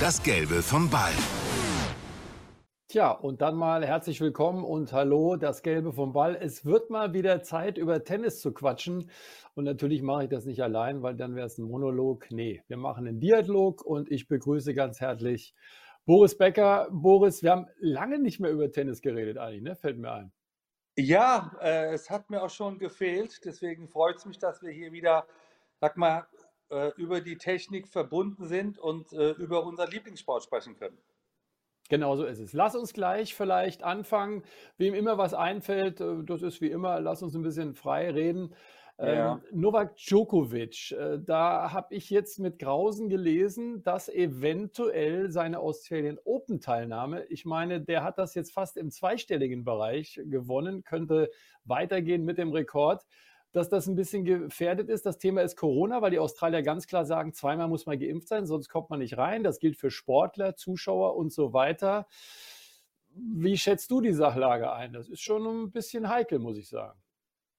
das Gelbe vom Ball. Tja, und dann mal herzlich willkommen und hallo, das Gelbe vom Ball. Es wird mal wieder Zeit, über Tennis zu quatschen. Und natürlich mache ich das nicht allein, weil dann wäre es ein Monolog. Nee, wir machen einen Dialog und ich begrüße ganz herzlich Boris Becker. Boris, wir haben lange nicht mehr über Tennis geredet eigentlich, ne? Fällt mir ein. Ja, äh, es hat mir auch schon gefehlt. Deswegen freut es mich, dass wir hier wieder, sag mal, äh, über die Technik verbunden sind und äh, über unseren Lieblingssport sprechen können. Genau so ist es. Lass uns gleich vielleicht anfangen. Wem immer was einfällt, äh, das ist wie immer, lass uns ein bisschen frei reden. Ja. Ähm, Novak Djokovic, äh, da habe ich jetzt mit Grausen gelesen, dass eventuell seine Australian Open Teilnahme, ich meine, der hat das jetzt fast im zweistelligen Bereich gewonnen, könnte weitergehen mit dem Rekord dass das ein bisschen gefährdet ist. Das Thema ist Corona, weil die Australier ganz klar sagen, zweimal muss man geimpft sein, sonst kommt man nicht rein. Das gilt für Sportler, Zuschauer und so weiter. Wie schätzt du die Sachlage ein? Das ist schon ein bisschen heikel, muss ich sagen.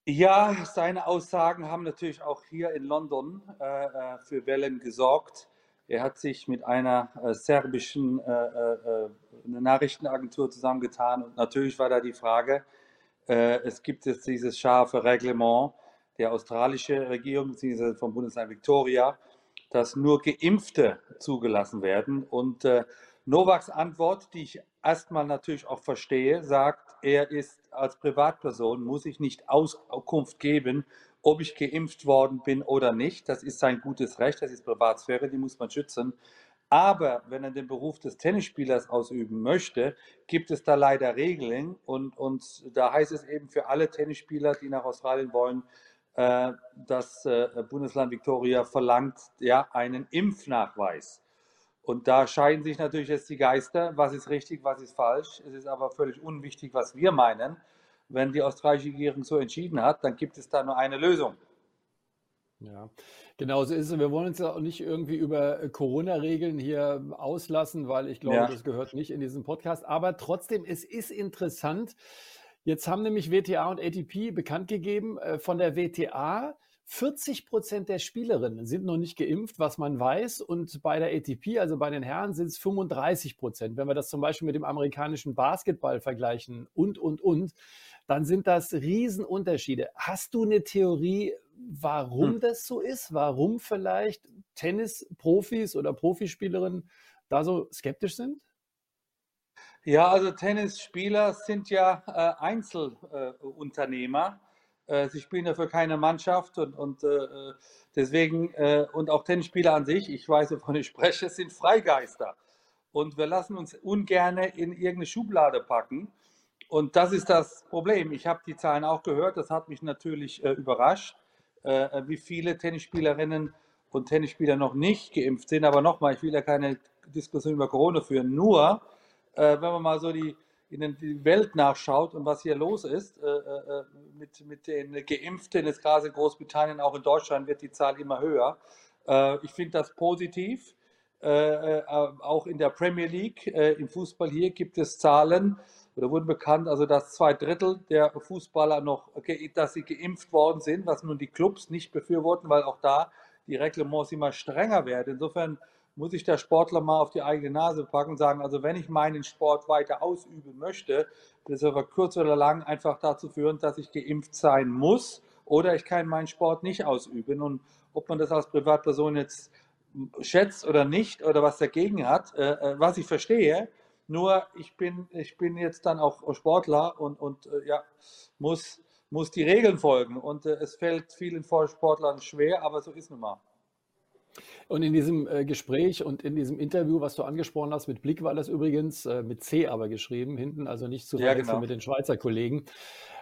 Ja, seine Aussagen haben natürlich auch hier in London äh, äh für Wellen gesorgt. Er hat sich mit einer äh, serbischen äh, äh, äh Nachrichtenagentur zusammengetan und natürlich war da die Frage, es gibt jetzt dieses scharfe Reglement, der australische Regierung bzw. vom Bundesland Victoria, dass nur Geimpfte zugelassen werden. Und äh, Novaks Antwort, die ich erstmal natürlich auch verstehe, sagt, er ist als Privatperson, muss ich nicht Auskunft geben, ob ich geimpft worden bin oder nicht. Das ist sein gutes Recht, das ist Privatsphäre, die muss man schützen. Aber wenn er den Beruf des Tennisspielers ausüben möchte, gibt es da leider Regeln. Und, und da heißt es eben für alle Tennisspieler, die nach Australien wollen, das äh, Bundesland Victoria verlangt ja einen Impfnachweis. Und da scheiden sich natürlich jetzt die Geister, was ist richtig, was ist falsch. Es ist aber völlig unwichtig, was wir meinen. Wenn die australische Regierung so entschieden hat, dann gibt es da nur eine Lösung. Ja, genau so ist es. Wir wollen uns ja auch nicht irgendwie über Corona-Regeln hier auslassen, weil ich glaube, ja. das gehört nicht in diesen Podcast. Aber trotzdem, es ist interessant, Jetzt haben nämlich WTA und ATP bekannt gegeben, äh, von der WTA 40 Prozent der Spielerinnen sind noch nicht geimpft, was man weiß. Und bei der ATP, also bei den Herren, sind es 35 Prozent. Wenn wir das zum Beispiel mit dem amerikanischen Basketball vergleichen und, und, und, dann sind das Riesenunterschiede. Hast du eine Theorie, warum hm. das so ist? Warum vielleicht Tennisprofis oder Profispielerinnen da so skeptisch sind? Ja, also Tennisspieler sind ja äh, Einzelunternehmer. Äh, sie spielen ja für keine Mannschaft und, und äh, deswegen, äh, und auch Tennisspieler an sich, ich weiß, wovon ich spreche, sind Freigeister. Und wir lassen uns ungern in irgendeine Schublade packen. Und das ist das Problem. Ich habe die Zahlen auch gehört, das hat mich natürlich äh, überrascht, äh, wie viele Tennisspielerinnen und Tennisspieler noch nicht geimpft sind. Aber nochmal, ich will ja keine Diskussion über Corona führen. Nur, wenn man mal so die, in die Welt nachschaut und was hier los ist äh, äh, mit, mit den Geimpften, jetzt gerade in Großbritannien, auch in Deutschland wird die Zahl immer höher. Äh, ich finde das positiv. Äh, äh, auch in der Premier League, im Fußball hier gibt es Zahlen, oder wurden bekannt, also dass zwei Drittel der Fußballer noch, dass sie geimpft worden sind, was nun die Clubs nicht befürworten, weil auch da die Reglements immer strenger werden. Insofern muss ich der Sportler mal auf die eigene Nase packen und sagen, also wenn ich meinen Sport weiter ausüben möchte, das ist aber kurz oder lang einfach dazu führen, dass ich geimpft sein muss oder ich kann meinen Sport nicht ausüben. Und ob man das als Privatperson jetzt schätzt oder nicht oder was dagegen hat, äh, äh was ich verstehe, nur ich bin, ich bin jetzt dann auch Sportler und, und äh, ja, muss, muss die Regeln folgen. Und äh, es fällt vielen Sportlern schwer, aber so ist nun mal. Und in diesem äh, Gespräch und in diesem Interview, was du angesprochen hast, mit Blick war das übrigens, äh, mit C aber geschrieben, hinten, also nicht zu verwechseln ja, genau. mit den Schweizer Kollegen.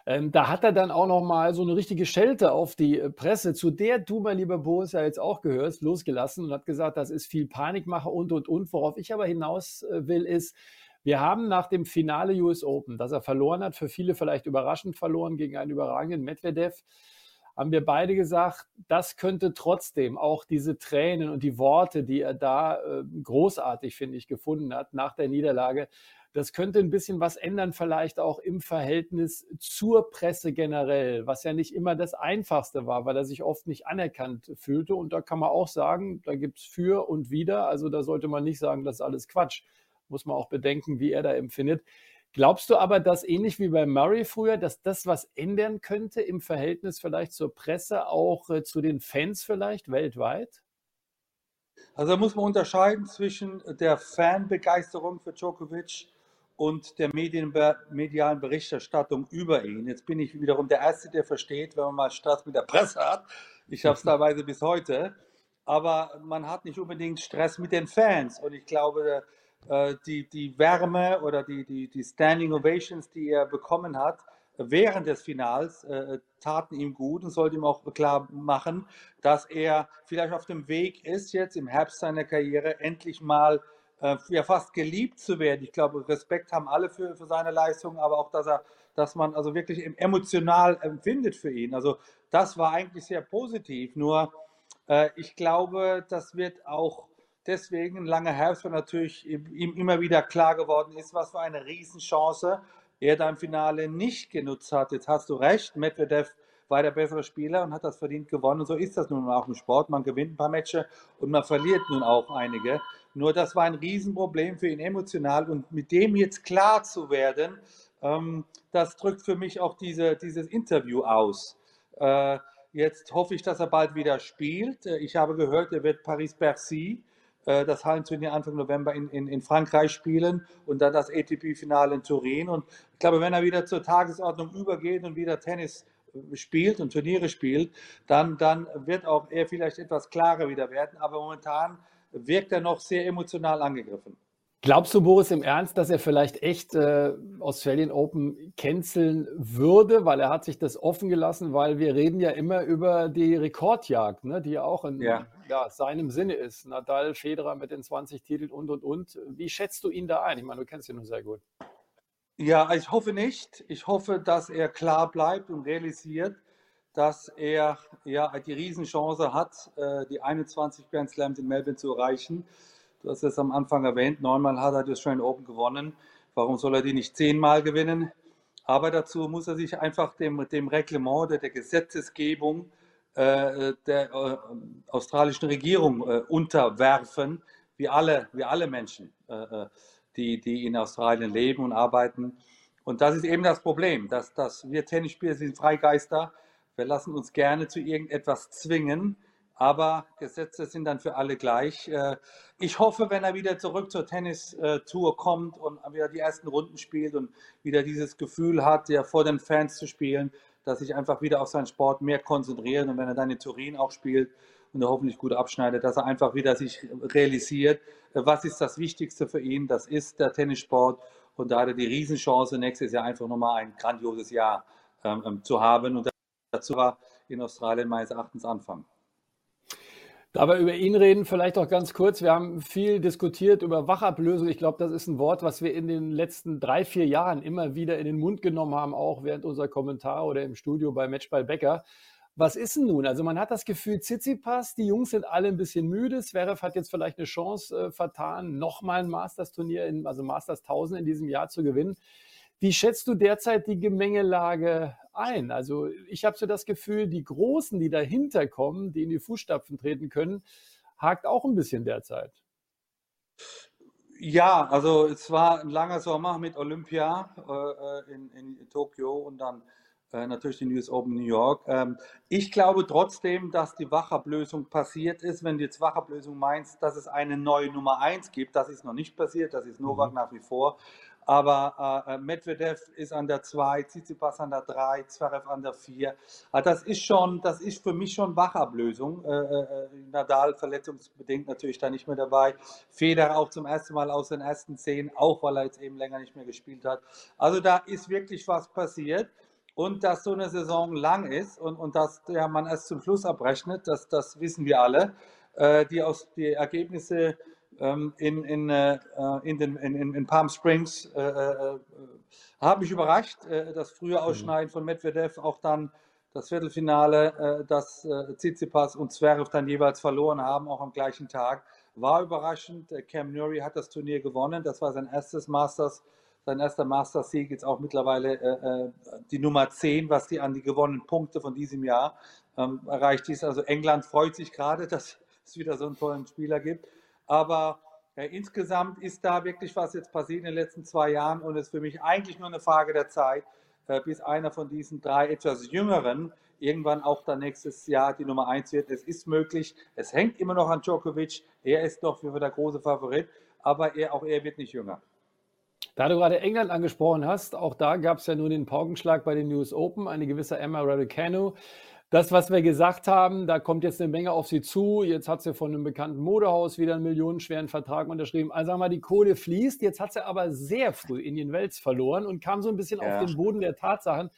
Ähm, da hat er dann auch nochmal so eine richtige Schelte auf die äh, Presse, zu der du, mein lieber Boris, ja jetzt auch gehörst, losgelassen und hat gesagt, das ist viel Panikmache und, und, und. Worauf ich aber hinaus äh, will, ist, wir haben nach dem Finale US Open, das er verloren hat, für viele vielleicht überraschend verloren gegen einen überragenden Medvedev, haben wir beide gesagt, das könnte trotzdem auch diese Tränen und die Worte, die er da äh, großartig, finde ich, gefunden hat nach der Niederlage, das könnte ein bisschen was ändern, vielleicht auch im Verhältnis zur Presse generell, was ja nicht immer das Einfachste war, weil er sich oft nicht anerkannt fühlte. Und da kann man auch sagen, da gibt es für und wider. Also da sollte man nicht sagen, das ist alles Quatsch. Muss man auch bedenken, wie er da empfindet. Glaubst du aber, dass ähnlich wie bei Murray früher, dass das was ändern könnte im Verhältnis vielleicht zur Presse, auch äh, zu den Fans vielleicht weltweit? Also da muss man unterscheiden zwischen der Fanbegeisterung für Djokovic und der medialen Berichterstattung über ihn. Jetzt bin ich wiederum der Erste, der versteht, wenn man mal Stress mit der Presse hat. Ich habe es teilweise bis heute. Aber man hat nicht unbedingt Stress mit den Fans. Und ich glaube, die, die Wärme oder die, die, die Standing Ovations, die er bekommen hat, während des Finals äh, taten ihm gut und sollte ihm auch klar machen, dass er vielleicht auf dem Weg ist, jetzt im Herbst seiner Karriere endlich mal äh, ja fast geliebt zu werden. Ich glaube, Respekt haben alle für, für seine Leistung, aber auch, dass er, dass man also wirklich emotional empfindet für ihn. Also das war eigentlich sehr positiv. Nur äh, ich glaube, das wird auch deswegen ein langer Herbst, weil natürlich ihm immer wieder klar geworden ist, was für eine Riesenchance er da im Finale nicht genutzt hat. Jetzt hast du recht, Medvedev war der bessere Spieler und hat das verdient gewonnen. Und so ist das nun auch im Sport. Man gewinnt ein paar Matches und man verliert nun auch einige. Nur das war ein Riesenproblem für ihn emotional und mit dem jetzt klar zu werden, ähm, das drückt für mich auch diese, dieses Interview aus. Äh, jetzt hoffe ich, dass er bald wieder spielt. Äh, ich habe gehört, er wird Paris-Bercy, äh, das Hallenturnier Anfang November in, in, in Frankreich spielen und dann das ATP-Finale in Turin. Und ich glaube, wenn er wieder zur Tagesordnung übergeht und wieder Tennis spielt und Turniere spielt, dann, dann wird auch er vielleicht etwas klarer wieder werden. Aber momentan wirkt er noch sehr emotional angegriffen. Glaubst du, Boris, im Ernst, dass er vielleicht echt äh, Australian Open canceln würde, weil er hat sich das offen gelassen, weil wir reden ja immer über die Rekordjagd, ne, die ja auch in ja. Ja, seinem Sinne ist. Nadal, Federer mit den 20 Titeln und, und, und. Wie schätzt du ihn da ein? Ich meine, du kennst ihn nur sehr gut. Ja, ich hoffe nicht. Ich hoffe, dass er klar bleibt und realisiert, dass er ja die Riesenchance hat, äh, die 21 Grand Slams in Melbourne zu erreichen. Du hast es am Anfang erwähnt, neunmal hat er die Australian Open gewonnen. Warum soll er die nicht zehnmal gewinnen? Aber dazu muss er sich einfach dem, dem Reglement der, der Gesetzesgebung äh, der äh, australischen Regierung äh, unterwerfen, wie alle, wie alle Menschen, äh, äh, die, die in Australien leben und arbeiten. Und das ist eben das Problem, dass, dass wir Tennisspieler sind Freigeister wir lassen uns gerne zu irgendetwas zwingen, aber Gesetze sind dann für alle gleich. Äh, ich hoffe, wenn er wieder zurück zur Tennis-Tour kommt und wieder die ersten Runden spielt und wieder dieses Gefühl hat, ja vor den Fans zu spielen, dass sich einfach wieder auf seinen Sport mehr konzentriert und wenn er dann in Turin auch spielt und er hoffentlich gut abschneidet, dass er einfach wieder sich realisiert, äh, was ist das Wichtigste für ihn, das ist der Tennissport und da hat er die Riesenchance, nächstes Jahr einfach nochmal ein grandioses Jahr ähm, ähm zu haben und dazu war in Australien meines Erachtens anfangen. Da wir über ihn reden, vielleicht auch ganz kurz. Wir haben viel diskutiert über Wachablösung. Ich glaube, das ist ein Wort, was wir in den letzten drei, vier Jahren immer wieder in den Mund genommen haben, auch während unserer Kommentare oder im Studio bei Matchball Becker. Was ist denn nun? Also man hat das Gefühl, Tsitsipas, die Jungs sind alle ein bisschen müde. Zverev hat jetzt vielleicht eine Chance äh, vertan, nochmal ein Masters-Turnier, also Masters 1000 in diesem Jahr zu gewinnen. Wie schätzt du derzeit die Gemengelage ein? Also ich habe so das Gefühl, die Großen, die dahinter kommen, die in die Fußstapfen treten können, hakt auch ein bisschen derzeit. Ja, also es war ein langer Sommer mit Olympia äh, äh in, in, Tokio und dann äh, natürlich den US Open New York. Ähm, ich glaube trotzdem, dass die Wachablösung passiert ist. Wenn du jetzt Wachablösung meinst, dass es eine neue Nummer 1 gibt, das ist noch nicht passiert, das ist Novak mhm. nach wie vor. Aber äh, Medvedev ist an der 2, Tsitsipas an der 3, Zverev an der 4. Also das ist schon, das ist für mich schon Wachablösung. Äh, äh, Nadal verletzungsbedingt natürlich da nicht mehr dabei. Federer auch zum ersten Mal aus den ersten 10, auch weil er jetzt eben länger nicht mehr gespielt hat. Also da ist wirklich was passiert. Und dass so eine Saison lang ist und, und dass ja, man erst zum Schluss abrechnet, das, das wissen wir alle. Äh, die, aus, die Ergebnisse in, in, äh, in, den, in, in Palm Springs äh, äh, hat mich überrascht, das frühe mhm. Ausschneiden von Medvedev, auch dann das Viertelfinale, äh, das äh, Tsitsipas und Zverev dann jeweils verloren haben, auch am gleichen Tag. War überraschend. Äh, Cam Newry hat das Turnier gewonnen. Das war sein erstes Masters, sein erster Masters-Sieg. Jetzt auch mittlerweile äh, äh die Nummer 10, was die an die gewonnenen Punkte von diesem Jahr ähm, erreicht ist. Also England freut sich gerade, dass es wieder so einen tollen Spieler gibt. Aber ja, insgesamt ist da wirklich was jetzt passiert in den letzten zwei Jahren und es ist für mich eigentlich nur eine Frage der Zeit, äh, bis einer von diesen drei etwas jüngeren irgendwann auch dann nächstes Jahr die Nummer 1 wird. Es ist möglich. Es hängt immer noch an Djokovic. Er ist doch für der große Favorit, aber er, auch er wird nicht jünger. Da du gerade England angesprochen hast, auch da gab es ja nun den Paukenschlag bei den News Open. Eine gewisse Emma Raducanu das, was wir gesagt haben, da kommt jetzt eine Menge auf sie zu. Jetzt hat sie von einem bekannten Modehaus wieder einen millionenschweren Vertrag unterschrieben. Also sagen wir mal, die Kohle fließt. Jetzt hat sie aber sehr früh in den Wels verloren und kam so ein bisschen ja. auf den Boden der Tatsachen.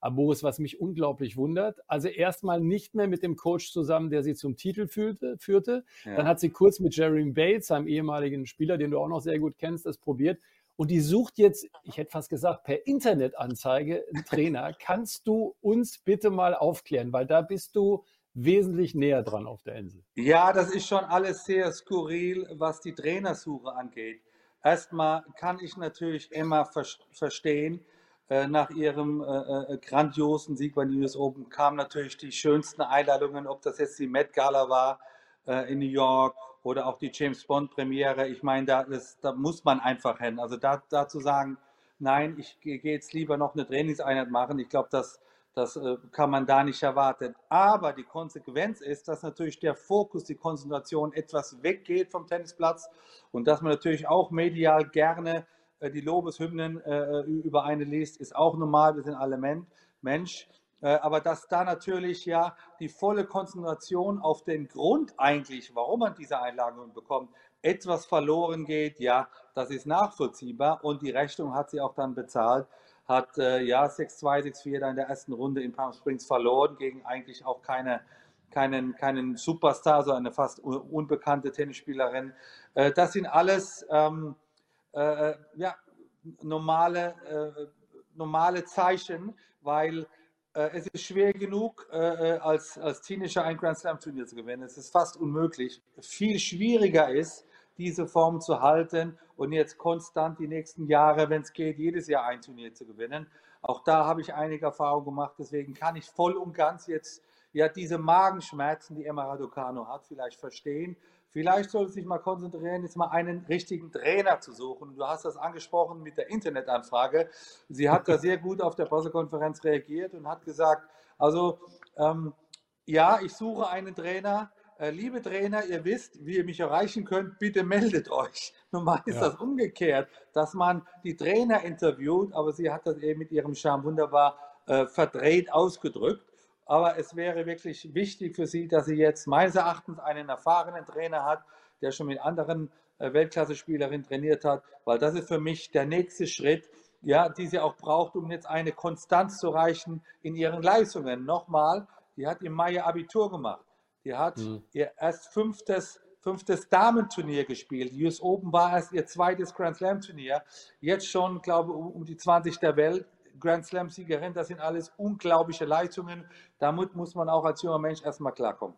Aber Boris, was mich unglaublich wundert, also erstmal nicht mehr mit dem Coach zusammen, der sie zum Titel führte. führte. Ja. Dann hat sie kurz mit Jeremy Bates, seinem ehemaligen Spieler, den du auch noch sehr gut kennst, das probiert. Und die sucht jetzt, ich hätte fast gesagt, per Internetanzeige einen Trainer. Kannst du uns bitte mal aufklären, weil da bist du wesentlich näher dran auf der Insel. Ja, das ist schon alles sehr skurril, was die Trainersuche angeht. Erstmal kann ich natürlich Emma ver verstehen. Äh, nach ihrem äh, äh, grandiosen Sieg bei den US Open kamen natürlich die schönsten Einladungen, ob das jetzt die Met Gala war äh, in New York oder auch die James Bond Premiere. Ich meine, da, da muss man einfach hin. Also da, da zu sagen, nein, ich gehe jetzt lieber noch eine Trainingseinheit machen, ich glaube, das, das äh, kann man da nicht erwarten. Aber die Konsequenz ist, dass natürlich der Fokus, die Konzentration etwas weggeht vom Tennisplatz und dass man natürlich auch medial gerne äh, die Lobeshymnen äh, über eine liest, ist auch normal. Wir sind alle Mensch. Äh, aber dass da natürlich ja die volle Konzentration auf den Grund eigentlich, warum man diese Einladungen bekommt, etwas verloren geht, ja, das ist nachvollziehbar und die Rechnung hat sie auch dann bezahlt, hat äh, ja 6-2, 6-4 da in der ersten Runde in Palm Springs verloren gegen eigentlich auch keine, keinen, keinen Superstar, sondern eine fast unbekannte Tennisspielerin. Äh, das sind alles ähm, äh, äh ja, normale, äh, normale Zeichen, weil es ist schwer genug, äh, äh, als, als Teenager ein Grand Slam Turnier zu gewinnen. Es ist fast unmöglich. Viel schwieriger ist, diese Form zu halten und jetzt konstant die nächsten Jahre, wenn es geht, jedes Jahr ein Turnier zu gewinnen. Auch da habe ich einige Erfahrungen gemacht. Deswegen kann ich voll und ganz jetzt ja diese Magenschmerzen, die Emma Raducano hat, vielleicht verstehen. Vielleicht sollte sich mal konzentrieren, jetzt mal einen richtigen Trainer zu suchen. Du hast das angesprochen mit der Internetanfrage. Sie hat da sehr gut auf der Pressekonferenz reagiert und hat gesagt, also ähm, ja, ich suche einen Trainer. Äh, liebe Trainer, ihr wisst, wie ihr mich erreichen könnt, bitte meldet euch. Normal ist ja. das umgekehrt, dass man die Trainer interviewt, aber sie hat das eben mit ihrem Charme wunderbar äh, verdreht ausgedrückt. Aber es wäre wirklich wichtig für sie, dass sie jetzt meines Erachtens einen erfahrenen Trainer hat, der schon mit anderen äh, Weltklasse-Spielerinnen trainiert hat, weil das ist für mich der nächste Schritt, ja, die sie auch braucht, um jetzt eine Konstanz zu erreichen in ihren Leistungen. Nochmal, die hat im Mai Abitur gemacht. Die hat mhm. ihr erst fünftes, fünftes Damenturnier gespielt. Die US Open war erst ihr zweites Grand Slam Turnier. Jetzt schon, glaube ich, um die 20 der Welt. Grand Slam-Siegerin. Das sind alles unglaubliche Leistungen. Damit muss man auch als junger Mensch erstmal klarkommen.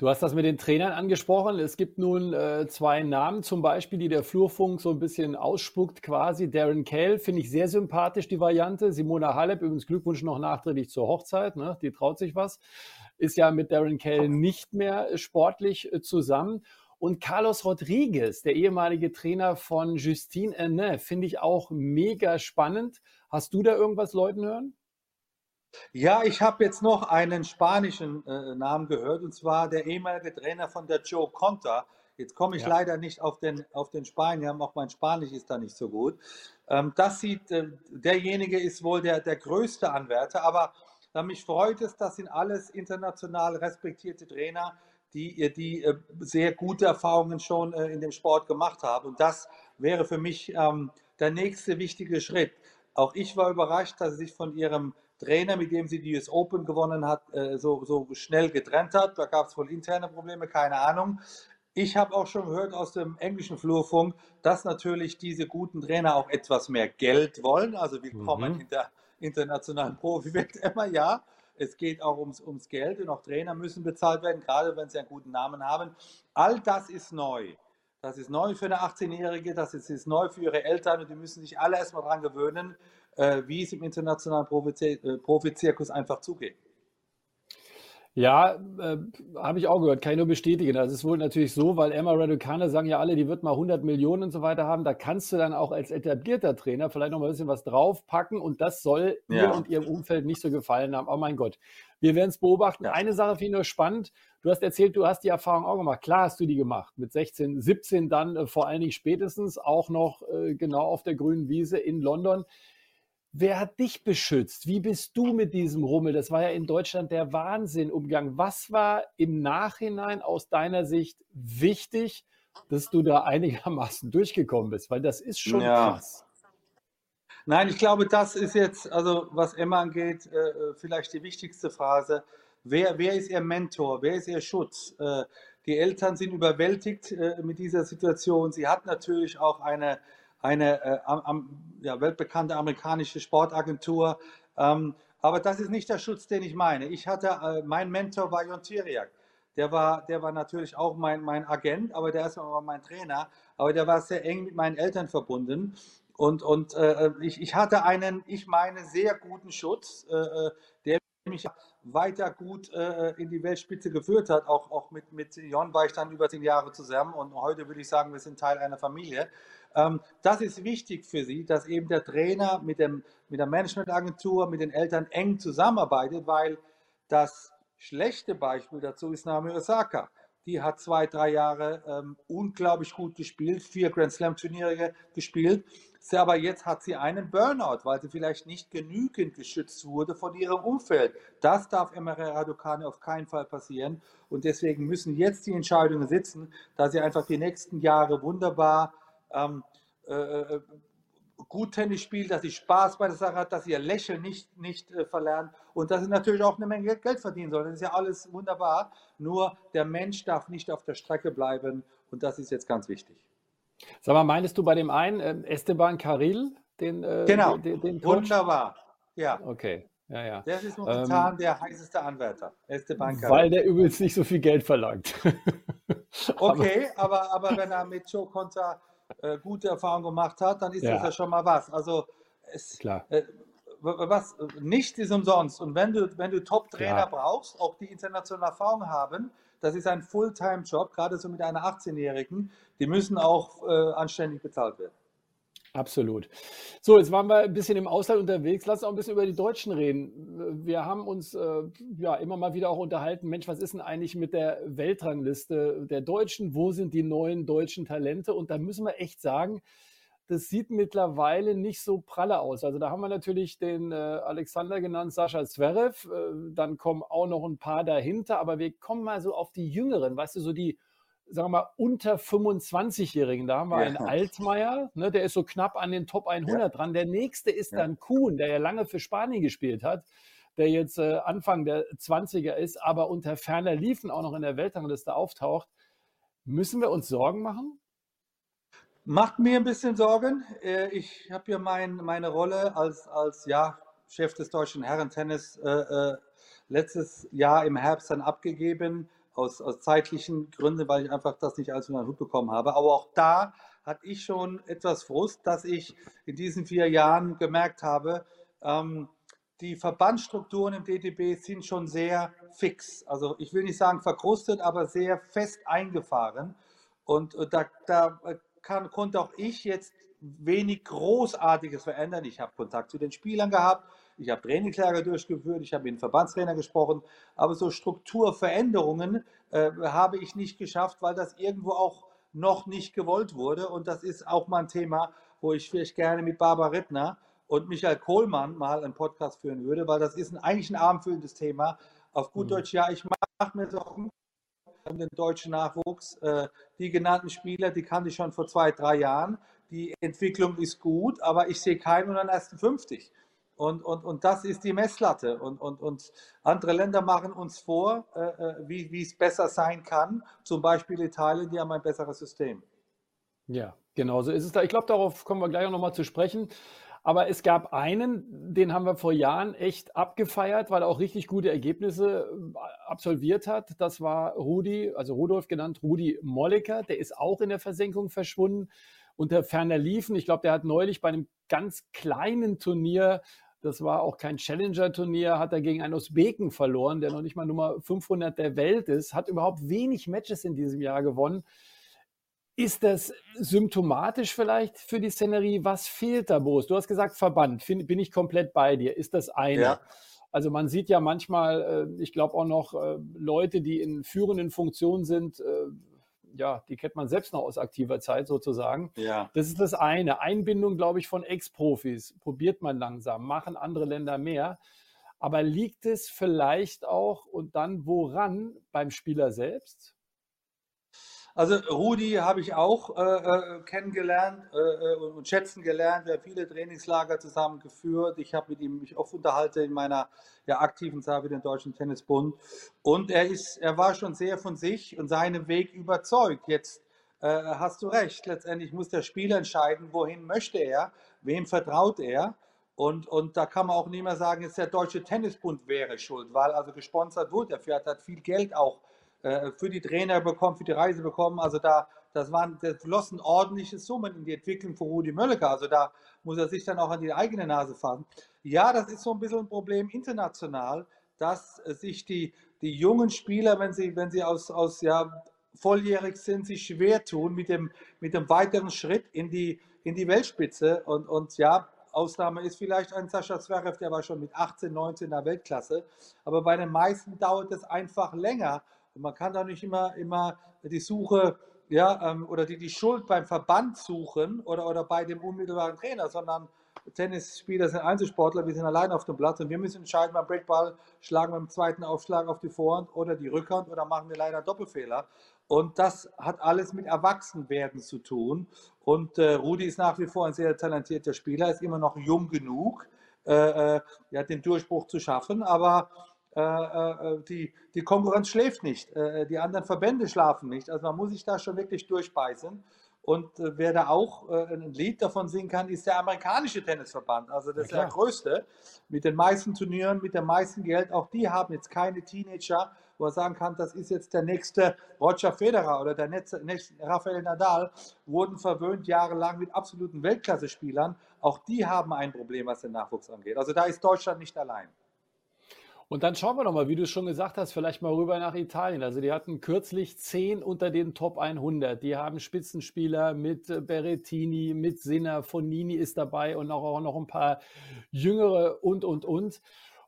Du hast das mit den Trainern angesprochen. Es gibt nun äh, zwei Namen zum Beispiel, die der Flurfunk so ein bisschen ausspuckt quasi. Darren Cale finde ich sehr sympathisch, die Variante. Simona Halep, übrigens Glückwunsch noch nachträglich zur Hochzeit, ne? die traut sich was. Ist ja mit Darren Cale nicht mehr sportlich äh, zusammen. Und Carlos Rodriguez, der ehemalige Trainer von Justine Henin, finde ich auch mega spannend. Hast du da irgendwas Leuten hören? Ja, ich habe jetzt noch einen spanischen äh, Namen gehört, und zwar der ehemalige Trainer von der Joe Conta. Jetzt komme ich ja. leider nicht auf den, auf den Spanier, auch mein Spanisch ist da nicht so gut. Ähm, das sieht, äh, derjenige ist wohl der, der größte Anwärter, aber äh, mich freut es, das sind alles international respektierte Trainer, die, die äh, sehr gute Erfahrungen schon äh, in dem Sport gemacht haben. Und das wäre für mich ähm, der nächste wichtige Schritt. Auch ich war überrascht, dass sie sich von ihrem Trainer, mit dem sie die US Open gewonnen hat, äh, so, so schnell getrennt hat. Da gab es wohl interne Probleme, keine Ahnung. Ich habe auch schon gehört aus dem englischen Flurfunk, dass natürlich diese guten Trainer auch etwas mehr Geld wollen. Also wir kommen mhm. hinter, internationalen Profi wird, immer ja. Es geht auch ums, ums Geld und auch Trainer müssen bezahlt werden, gerade wenn sie einen guten Namen haben. All das ist neu. Das ist neu für eine 18-Jährige, das ist, ist, neu für ihre Eltern und die müssen sich alle erstmal daran gewöhnen, äh, wie es im internationalen äh, Profizirkus einfach zugeht. Ja, äh, habe ich auch gehört, kann ich nur bestätigen. Das ist wohl natürlich so, weil Emma Raducane sagen ja alle, die wird mal 100 Millionen und so weiter haben. Da kannst du dann auch als etablierter Trainer vielleicht noch mal ein bisschen was draufpacken und das soll ja. ihr und ihrem Umfeld nicht so gefallen haben. Oh mein Gott, wir werden es beobachten. Ja. Eine Sache finde ich nur spannend. Du hast erzählt, du hast die Erfahrung auch gemacht. Klar hast du die gemacht. Mit 16, 17 dann äh, vor allen Dingen spätestens auch noch äh, genau auf der grünen Wiese in London. Wer hat dich beschützt? Wie bist du mit diesem Rummel? Das war ja in Deutschland der Wahnsinn umgang. Was war im Nachhinein aus deiner Sicht wichtig, dass du da einigermaßen durchgekommen bist? Weil das ist schon ja. krass. Nein, ich glaube, das ist jetzt, also was Emma angeht, äh, äh, vielleicht die wichtigste Phrase. Wer, wer ist ihr Mentor? Wer ist ihr Schutz? Äh, die Eltern sind überwältigt mit dieser Situation. Sie hat natürlich auch eine eine äh, am, ja, weltbekannte amerikanische Sportagentur. Ähm, aber das ist nicht der Schutz, den ich meine. Ich hatte, äh, mein Mentor war Jon Tiriak. Der war, der war natürlich auch mein, mein Agent, aber der ist auch mein Trainer. Aber der war sehr eng mit meinen Eltern verbunden. Und, und äh, ich, ich hatte einen, ich meine, sehr guten Schutz, äh, äh der mich weiter gut äh, in die Weltspitze geführt hat. Auch, auch mit, mit Jon war ich dann über zehn Jahre zusammen und heute würde ich sagen, wir sind Teil einer Familie. Ähm, das ist wichtig für sie, dass eben der Trainer mit, dem, mit der Managementagentur, mit den Eltern eng zusammenarbeitet, weil das schlechte Beispiel dazu ist Naomi Osaka. Die hat zwei, drei Jahre ähm, unglaublich gut gespielt, vier Grand Slam Turniere gespielt. Aber jetzt hat sie einen Burnout, weil sie vielleicht nicht genügend geschützt wurde von ihrem Umfeld. Das darf Emre Raducanu auf keinen Fall passieren. Und deswegen müssen jetzt die Entscheidungen sitzen, dass sie einfach die nächsten Jahre wunderbar ähm, äh, äh, gut Tennis spielt, dass sie Spaß bei der Sache hat, dass sie ihr Lächeln nicht, nicht äh, verlernt und dass sie natürlich auch eine Menge Geld verdienen soll. Das ist ja alles wunderbar. Nur der Mensch darf nicht auf der Strecke bleiben und das ist jetzt ganz wichtig. Sag mal, meinst du bei dem einen äh, Esteban Carril? Den, äh, genau, den, den wunderbar. Ja. Okay. Ja, ja. Der ist momentan ähm, der heißeste Anwärter, Esteban Carril. Weil der übrigens nicht so viel Geld verlangt. okay, aber, aber wenn er mit Joe Conta äh, gute Erfahrungen gemacht hat, dann ist ja. das ja schon mal was. Also es, Klar. Äh, was nicht ist umsonst. Und wenn du, wenn du Top-Trainer brauchst, auch die internationale Erfahrung haben, das ist ein Fulltime-Job, gerade so mit einer 18-Jährigen, die müssen auch äh, anständig bezahlt werden. Absolut. So, jetzt waren wir ein bisschen im Ausland unterwegs. Lass uns auch ein bisschen über die Deutschen reden. Wir haben uns äh, ja immer mal wieder auch unterhalten. Mensch, was ist denn eigentlich mit der Weltrangliste der Deutschen? Wo sind die neuen deutschen Talente? Und da müssen wir echt sagen, das sieht mittlerweile nicht so pralle aus. Also da haben wir natürlich den äh, Alexander genannt, Sascha Zverev. Äh, dann kommen auch noch ein paar dahinter. Aber wir kommen mal so auf die Jüngeren, weißt du, so die sagen wir mal, unter 25-Jährigen. Da haben wir ja. einen Altmaier, ne, der ist so knapp an den Top 100 ja. dran. Der nächste ist dann Kuhn, der ja lange für Spanien gespielt hat, der jetzt äh, Anfang der 20er ist, aber unter ferner Liefen auch noch in der Weltrangliste auftaucht. Müssen wir uns Sorgen machen? Macht mir ein bisschen Sorgen. Äh, ich habe hier mein, meine Rolle als, als ja, Chef des deutschen Herrentennis äh, äh, letztes Jahr im Herbst dann abgegeben aus, aus zeitlichen Gründen, weil ich einfach das nicht alles unter den Hut bekommen habe. Aber auch da hatte ich schon etwas Frust, dass ich in diesen vier Jahren gemerkt habe, ähm, die Verbandsstrukturen im DTB sind schon sehr fix. Also ich will nicht sagen verkrustet, aber sehr fest eingefahren. Und äh, da, da kann, konnte auch ich jetzt wenig Großartiges verändern. Ich habe Kontakt zu den Spielern gehabt, ich habe Trainingslager durchgeführt, ich habe mit dem Verbandstrainer gesprochen, aber so Strukturveränderungen äh, habe ich nicht geschafft, weil das irgendwo auch noch nicht gewollt wurde. Und das ist auch mal ein Thema, wo ich vielleicht gerne mit Barbara Rittner und Michael Kohlmann mal einen Podcast führen würde, weil das ist ein, eigentlich ein abendfüllendes Thema. Auf gut mhm. Deutsch, ja, ich mache mir Sorgen um den deutschen Nachwuchs. Äh, die genannten Spieler, die kannte ich schon vor zwei, drei Jahren. Die Entwicklung ist gut, aber ich sehe keinen unter den ersten 50. Und, und, und das ist die Messlatte. Und, und, und andere Länder machen uns vor, äh, äh wie, wie es besser sein kann. Zum Beispiel Italien, die haben ein besseres System. Ja, genau so ist es da. Ich glaube, darauf kommen wir gleich auch nochmal zu sprechen. Aber es gab einen, den haben wir vor Jahren echt abgefeiert, weil er auch richtig gute Ergebnisse äh, absolviert hat. Das war Rudi, also Rudolf genannt, Rudi Mollecker. Der ist auch in der Versenkung verschwunden. Unter ferner Liefen, ich glaube, der hat neulich bei einem ganz kleinen Turnier, das war auch kein Challenger-Turnier, hat er gegen einen Usbeken verloren, der noch nicht mal Nummer 500 der Welt ist, hat überhaupt wenig Matches in diesem Jahr gewonnen. Ist das symptomatisch vielleicht für die Szenerie? Was fehlt da, Boris? Du hast gesagt Verband, Find, bin ich komplett bei dir. Ist das eine? Ja. Also man sieht ja manchmal, äh, ich glaube auch noch äh, Leute, die in führenden Funktionen sind, äh, ja, die kennt man selbst noch aus aktiver Zeit sozusagen. Ja. Das ist das eine. Einbindung, glaube ich, von Ex-Profis probiert man langsam, machen andere Länder mehr. Aber liegt es vielleicht auch und dann woran beim Spieler selbst? Also Rudi habe ich auch äh, äh kennengelernt äh, äh, und schätzen gelernt. Wir haben viele Trainingslager zusammen geführt. Ich habe mit ihm mich oft unterhalten in meiner ja, aktiven Zeit mit dem Deutschen Tennisbund. Und er ist, er war schon sehr von sich und seinem Weg überzeugt. Jetzt äh, hast du recht. Letztendlich muss der Spieler entscheiden, wohin möchte er, wem vertraut er. Und, und da kann man auch nicht mehr sagen, jetzt der Deutsche Tennisbund wäre schuld, weil also gesponsert wurde. Er hat viel Geld auch äh, für die Trainer bekommen, für die Reise bekommen. Also da, das waren, das flossen ordentliche Summen in die Entwicklung von Rudi Möllecker. Also da muss er sich dann auch an die eigene Nase fassen. Ja, das ist so ein bisschen ein Problem international, dass sich die, die jungen Spieler, wenn sie, wenn sie aus, aus ja, volljährig sind, sich schwer tun mit dem, mit dem weiteren Schritt in die, in die Weltspitze. Und, und ja, Ausnahme ist vielleicht ein Sascha Zverev, der war schon mit 18, 19 in der Weltklasse. Aber bei den meisten dauert es einfach länger. Man kann da nicht immer, immer die Suche ja, ähm, oder die, die Schuld beim Verband suchen oder, oder bei dem unmittelbaren Trainer, sondern Tennisspieler sind Einzelsportler, wir sind allein auf dem Platz und wir müssen entscheiden beim Breakball, schlagen wir im zweiten Aufschlag auf die Vorhand oder die Rückhand oder machen wir leider Doppelfehler. Und das hat alles mit Erwachsenwerden zu tun. Und äh, Rudi ist nach wie vor ein sehr talentierter Spieler, ist immer noch jung genug, äh, äh, ja, den Durchbruch zu schaffen. Aber die, die Konkurrenz schläft nicht, äh, die anderen Verbände schlafen nicht. Also man muss sich da schon wirklich durchbeißen. Und wer da auch ein Lied davon singen kann, ist der amerikanische Tennisverband. Also das ist der größte mit den meisten Turnieren, mit dem meisten Geld. Auch die haben jetzt keine Teenager, wo er sagen kann, das ist jetzt der nächste Roger Federer oder der nächste Rafael Nadal, wurden verwöhnt jahrelang mit absoluten Weltklasse-Spielern. Auch die haben ein Problem, was den Nachwuchs angeht. Also da ist Deutschland nicht allein. Und dann schauen wir doch mal, wie du schon gesagt hast, vielleicht mal rüber nach Italien. Also die hatten kürzlich zehn unter den Top 100. Die haben Spitzenspieler mit äh, Berrettini, mit Sinner, Fonini ist dabei und auch, noch ein paar jüngere und, und, und.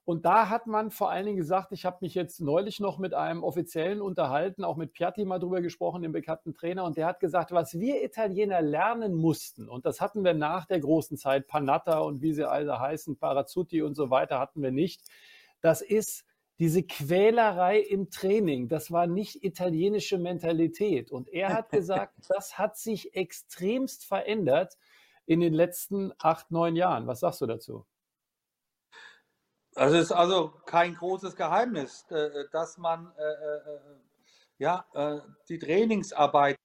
Und da hat man vor allen Dingen gesagt, ich habe mich jetzt neulich noch mit einem Offiziellen unterhalten, auch mit Piatti mal drüber gesprochen, dem bekannten Trainer, und der hat gesagt, was wir Italiener lernen mussten, und das hatten wir nach der großen Zeit, Panatta und wie sie alle heißen, Parazzuti und so weiter hatten wir nicht das ist diese Quälerei im Training. Das war nicht italienische Mentalität. Und er hat gesagt, das hat sich extremst verändert in den letzten acht, neun Jahren. Was sagst du dazu? Das ist also kein großes Geheimnis, äh, dass man äh, äh, ja, die Trainingsarbeit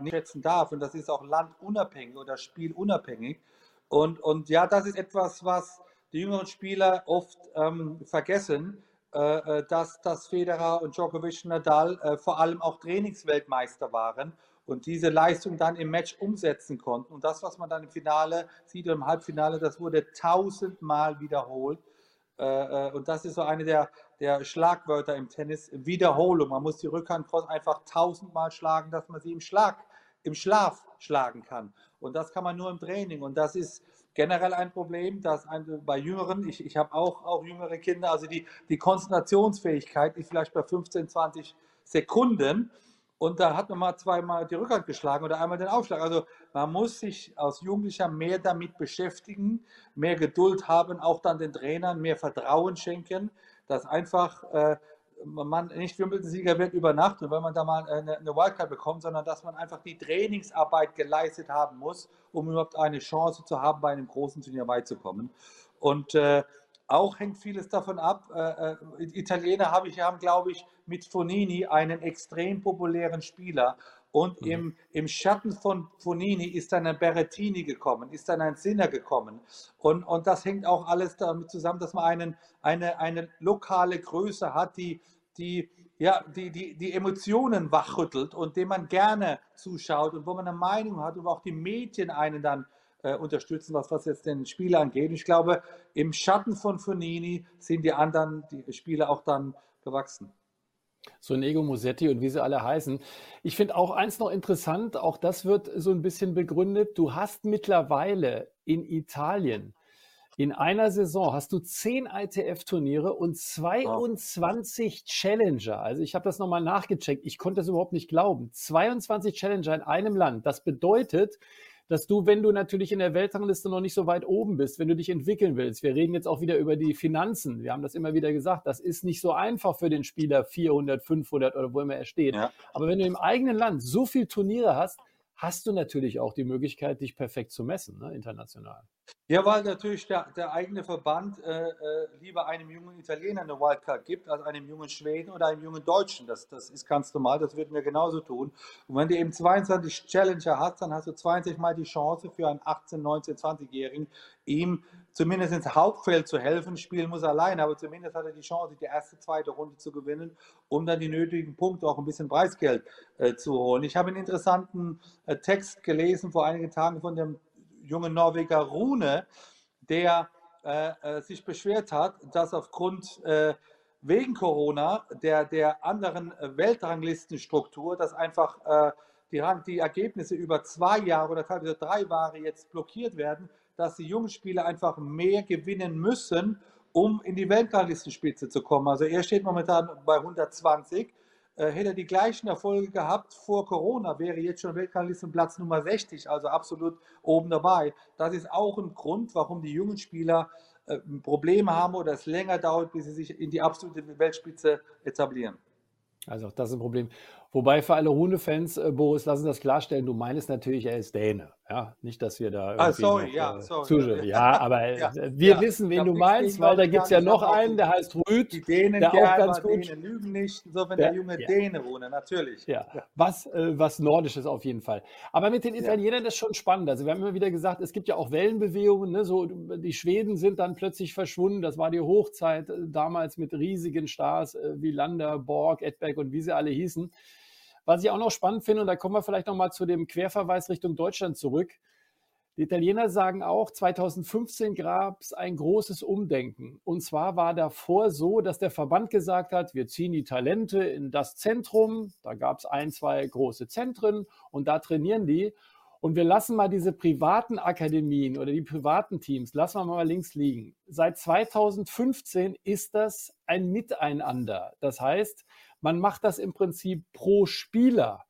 nicht schätzen darf. Und das ist auch landunabhängig oder spielunabhängig. Und, und ja, das ist etwas, was die jüngeren Spieler oft ähm, vergessen, äh, äh, dass, dass Federer und Djokovic und Nadal äh, vor allem auch Trainingsweltmeister waren und diese Leistung dann im Match umsetzen konnten. Und das, was man dann im Finale sieht oder im Halbfinale, das wurde tausendmal wiederholt. Äh, äh, und das ist so eine der, der Schlagwörter im Tennis, Wiederholung. Man muss die Rückhand einfach tausendmal schlagen, dass man sie im Schlag, im Schlaf schlagen kann. Und das kann man nur im Training. Und das ist generell ein Problem, dass ein, bei Jüngeren, ich, ich habe auch, auch jüngere Kinder, also die, die Konzentrationsfähigkeit ist vielleicht bei 15, 20 Sekunden und da hat man mal zweimal die Rückhand geschlagen oder einmal den Aufschlag. Also man muss sich als Jugendlicher mehr damit beschäftigen, mehr Geduld haben, auch dann den Trainern mehr Vertrauen schenken, dass einfach äh, man nicht Wimbledon-Sieger wird über Nacht und wenn man da mal eine, eine Wildcard bekommt, sondern dass man einfach die Trainingsarbeit geleistet haben muss, um überhaupt eine Chance zu haben, bei einem großen Turnier weit zu kommen. Und äh, auch hängt vieles davon ab. Äh, äh Italiener habe ich, haben, glaube ich, mit Fonini einen extrem populären Spieler. Und mhm. im, im Schatten von Fonini ist dann ein Berrettini gekommen, ist dann ein Sinner gekommen. Und, und das hängt auch alles damit zusammen, dass man einen, eine, eine lokale Größe hat, die, die, ja, die, die, die Emotionen wachrüttelt und dem man gerne zuschaut und wo man eine Meinung hat und wo auch die Medien einen dann äh, unterstützen, was, was jetzt den Spieler angeht. Ich glaube, im Schatten von Fonini sind die anderen die Spieler auch dann gewachsen. So ein Ego Musetti und wie sie alle heißen. Ich finde auch eins noch interessant, auch das wird so ein bisschen begründet. Du hast mittlerweile in Italien in einer Saison hast du zehn ITF-Turniere und 22 wow. Challenger. Also ich habe das nochmal nachgecheckt. Ich konnte das überhaupt nicht glauben. 22 Challenger in einem Land. Das bedeutet, dass du, wenn du natürlich in der Weltrangliste noch nicht so weit oben bist, wenn du dich entwickeln willst, wir reden jetzt auch wieder über die Finanzen, wir haben das immer wieder gesagt, das ist nicht so einfach für den Spieler 400, 500 oder wo immer er steht. Ja. Aber wenn du im eigenen Land so viele Turniere hast, hast du natürlich auch die Möglichkeit, dich perfekt zu messen, ne, international. Ja, weil natürlich der, der eigene Verband äh, äh, lieber einem jungen Italiener eine Wildcard gibt, als einem jungen Schweden oder einem jungen Deutschen. Das, das ist ganz normal, das würden wir genauso tun. Und wenn du eben 22 Challenger hast, dann hast du 20 Mal die Chance für einen 18, 19, 20-Jährigen, ihm zumindest ins Hauptfeld zu helfen. Spielen muss er allein, aber zumindest hat er die Chance, die erste, zweite Runde zu gewinnen, um dann die nötigen Punkte, auch ein bisschen Preisgeld äh, zu holen. Ich habe einen interessanten Text gelesen vor einigen Tagen von dem jungen Norweger Rune, der äh, äh, sich beschwert hat, dass aufgrund äh, wegen Corona der, der anderen Weltranglistenstruktur, dass einfach äh, die, die Ergebnisse über zwei Jahre oder teilweise drei Jahre jetzt blockiert werden, dass die jungen Spieler einfach mehr gewinnen müssen, um in die Weltranglistenspitze zu kommen. Also er steht momentan bei 120 äh, hätte er die gleichen Erfolge gehabt vor Corona, wäre jetzt schon Weltranglistenplatz Nummer 60, also absolut oben dabei. Das ist auch ein Grund, warum die jungen Spieler äh, Probleme haben oder es länger dauert, bis sie sich in die absolute Weltspitze etablieren. Also auch das ist ein Problem. Wobei für alle Hunde-Fans, äh, Boris, lassen das klarstellen, du meinst natürlich, er ist Däne. Ja, nicht, dass wir da. Ah, sorry, noch, ja, äh, sorry. Ja, aber äh, ja, wir ja, wissen, wen du meinst, weil da gibt es ja noch einen, der heißt Rüd. Die Dänen, der auch ganz gut. Dänen lügen nicht, so wenn der, der junge ja. Däne wohne, natürlich. Ja, was, äh, was Nordisches auf jeden Fall. Aber mit den Italienern ist schon spannend. Also, wir haben immer wieder gesagt, es gibt ja auch Wellenbewegungen. Ne? So, die Schweden sind dann plötzlich verschwunden. Das war die Hochzeit damals mit riesigen Stars wie Lander, Borg, Edberg und wie sie alle hießen. Was ich auch noch spannend finde, und da kommen wir vielleicht nochmal zu dem Querverweis Richtung Deutschland zurück. Die Italiener sagen auch, 2015 gab es ein großes Umdenken. Und zwar war davor so, dass der Verband gesagt hat, wir ziehen die Talente in das Zentrum. Da gab es ein, zwei große Zentren und da trainieren die. Und wir lassen mal diese privaten Akademien oder die privaten Teams, lassen wir mal links liegen. Seit 2015 ist das ein Miteinander. Das heißt, man macht das im Prinzip pro Spieler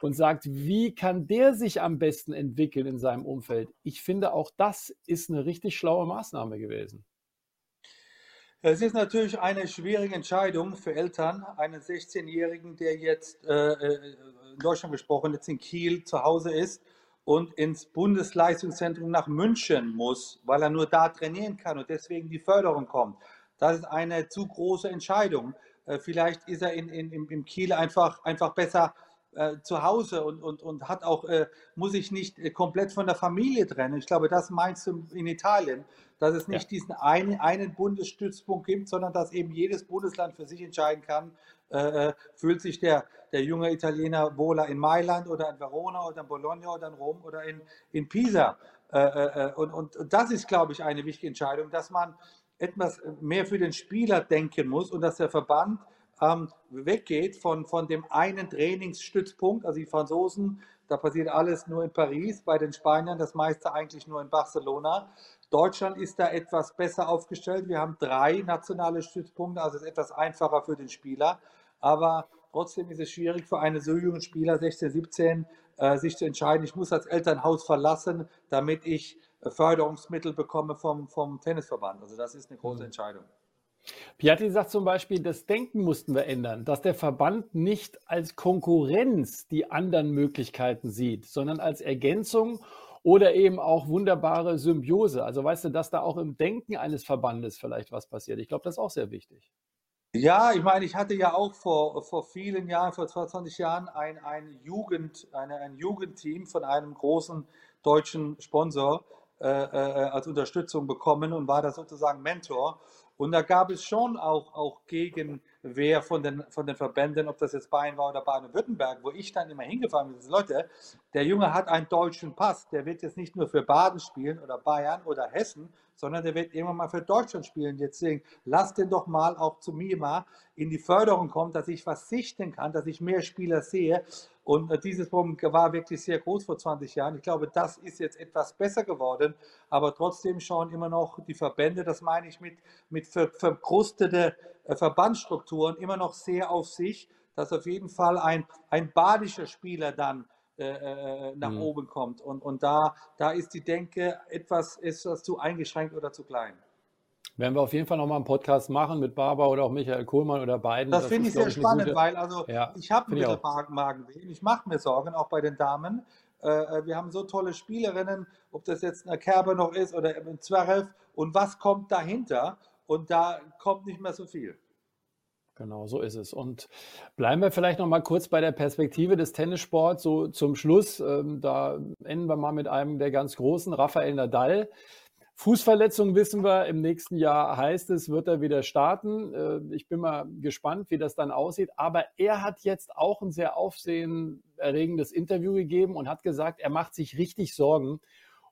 und sagt, wie kann der sich am besten entwickeln in seinem Umfeld. Ich finde, auch das ist eine richtig schlaue Maßnahme gewesen. Es ist natürlich eine schwierige Entscheidung für Eltern, einen 16-Jährigen, der jetzt äh, äh, in Deutschland gesprochen, jetzt in Kiel zu Hause ist und ins Bundesleistungszentrum nach München muss, weil er nur da trainieren kann und deswegen die Förderung kommt. Das ist eine zu große Entscheidung. Äh, vielleicht ist er in, in, im Kiel einfach, einfach besser äh, zu Hause und, und, und hat auch, äh, muss sich nicht äh, komplett von der Familie trennen. Ich glaube, das meinst du in Italien, dass es nicht ja. diesen einen, einen Bundesstützpunkt gibt, sondern dass eben jedes Bundesland für sich entscheiden kann, äh, äh, fühlt sich der, der junge Italiener wohler in Mailand oder in Verona oder in Bologna oder in Rom oder in, in Pisa. und, und, und das ist, glaube ich, eine wichtige Entscheidung, dass man etwas mehr für den Spieler denken muss und dass der Verband ähm, weggeht von, von dem einen Trainingsstützpunkt, also die Franzosen, da passiert alles nur in Paris, bei den Spaniern das meiste eigentlich nur in Barcelona. Deutschland ist da etwas besser aufgestellt. Wir haben drei nationale Stützpunkte, also ist etwas einfacher für den Spieler. Aber trotzdem ist es schwierig für einen so jungen Spieler, 16, 17, äh, sich zu entscheiden, ich muss das Elternhaus verlassen, damit ich Förderungsmittel bekomme vom, vom Tennisverband. Also das ist eine große mhm. Entscheidung. Piatti sagt zum Beispiel, das Denken mussten wir ändern, dass der Verband nicht als Konkurrenz die anderen Möglichkeiten sieht, sondern als Ergänzung oder eben auch wunderbare Symbiose. Also weißt du, dass da auch im Denken eines Verbandes vielleicht was passiert. Ich glaube, das ist auch sehr wichtig. Ja, ich meine, ich hatte ja auch vor, vor vielen Jahren, vor 20 Jahren, ein, ein, Jugend, eine, ein Jugendteam von einem großen deutschen Sponsor äh, äh, als Unterstützung bekommen und war da sozusagen Mentor. Und da gab es schon auch, auch Gegenwehr von den, von den Verbänden, ob das jetzt Bayern war oder Baden-Württemberg, wo ich dann immer hingefahren bin. Leute, der Junge hat einen deutschen Pass, der wird jetzt nicht nur für Baden spielen oder Bayern oder Hessen, sondern der wird irgendwann mal für Deutschland spielen. Deswegen lasst den doch mal auch zu mir mal in die Förderung kommen, dass ich was sichten kann, dass ich mehr Spieler sehe. Und äh, dieses Problem war wirklich sehr groß vor 20 Jahren. Ich glaube, das ist jetzt etwas besser geworden, aber trotzdem schauen immer noch die Verbände, das meine ich mit, mit ver verkrustete äh, Verbandsstrukturen, immer noch sehr auf sich, dass auf jeden Fall ein, ein badischer Spieler dann äh, äh, nach mhm. oben kommt. Und, und da, da ist die Denke etwas, etwas zu eingeschränkt oder zu klein. Werden wir auf jeden Fall nochmal einen Podcast machen mit Barbara oder auch Michael Kohlmann oder beiden. Das, das finde ich sehr spannend, gute... weil also ja, ich habe ein bisschen Magenwehen. Ich mache mir Sorgen, auch bei den Damen. Äh, wir haben so tolle Spielerinnen, ob das jetzt eine Kerbe noch ist oder ein Zverev. Und was kommt dahinter? Und da kommt nicht mehr so viel. Genau, so ist es. Und bleiben wir vielleicht noch mal kurz bei der Perspektive des Tennissports, so zum Schluss. Ähm, da enden wir mal mit einem der ganz großen, Rafael Nadal. Fußverletzung wissen wir, im nächsten Jahr heißt es, wird er wieder starten. Äh, ich bin mal gespannt, wie das dann aussieht. Aber er hat jetzt auch ein sehr aufsehenerregendes Interview gegeben und hat gesagt, er macht sich richtig Sorgen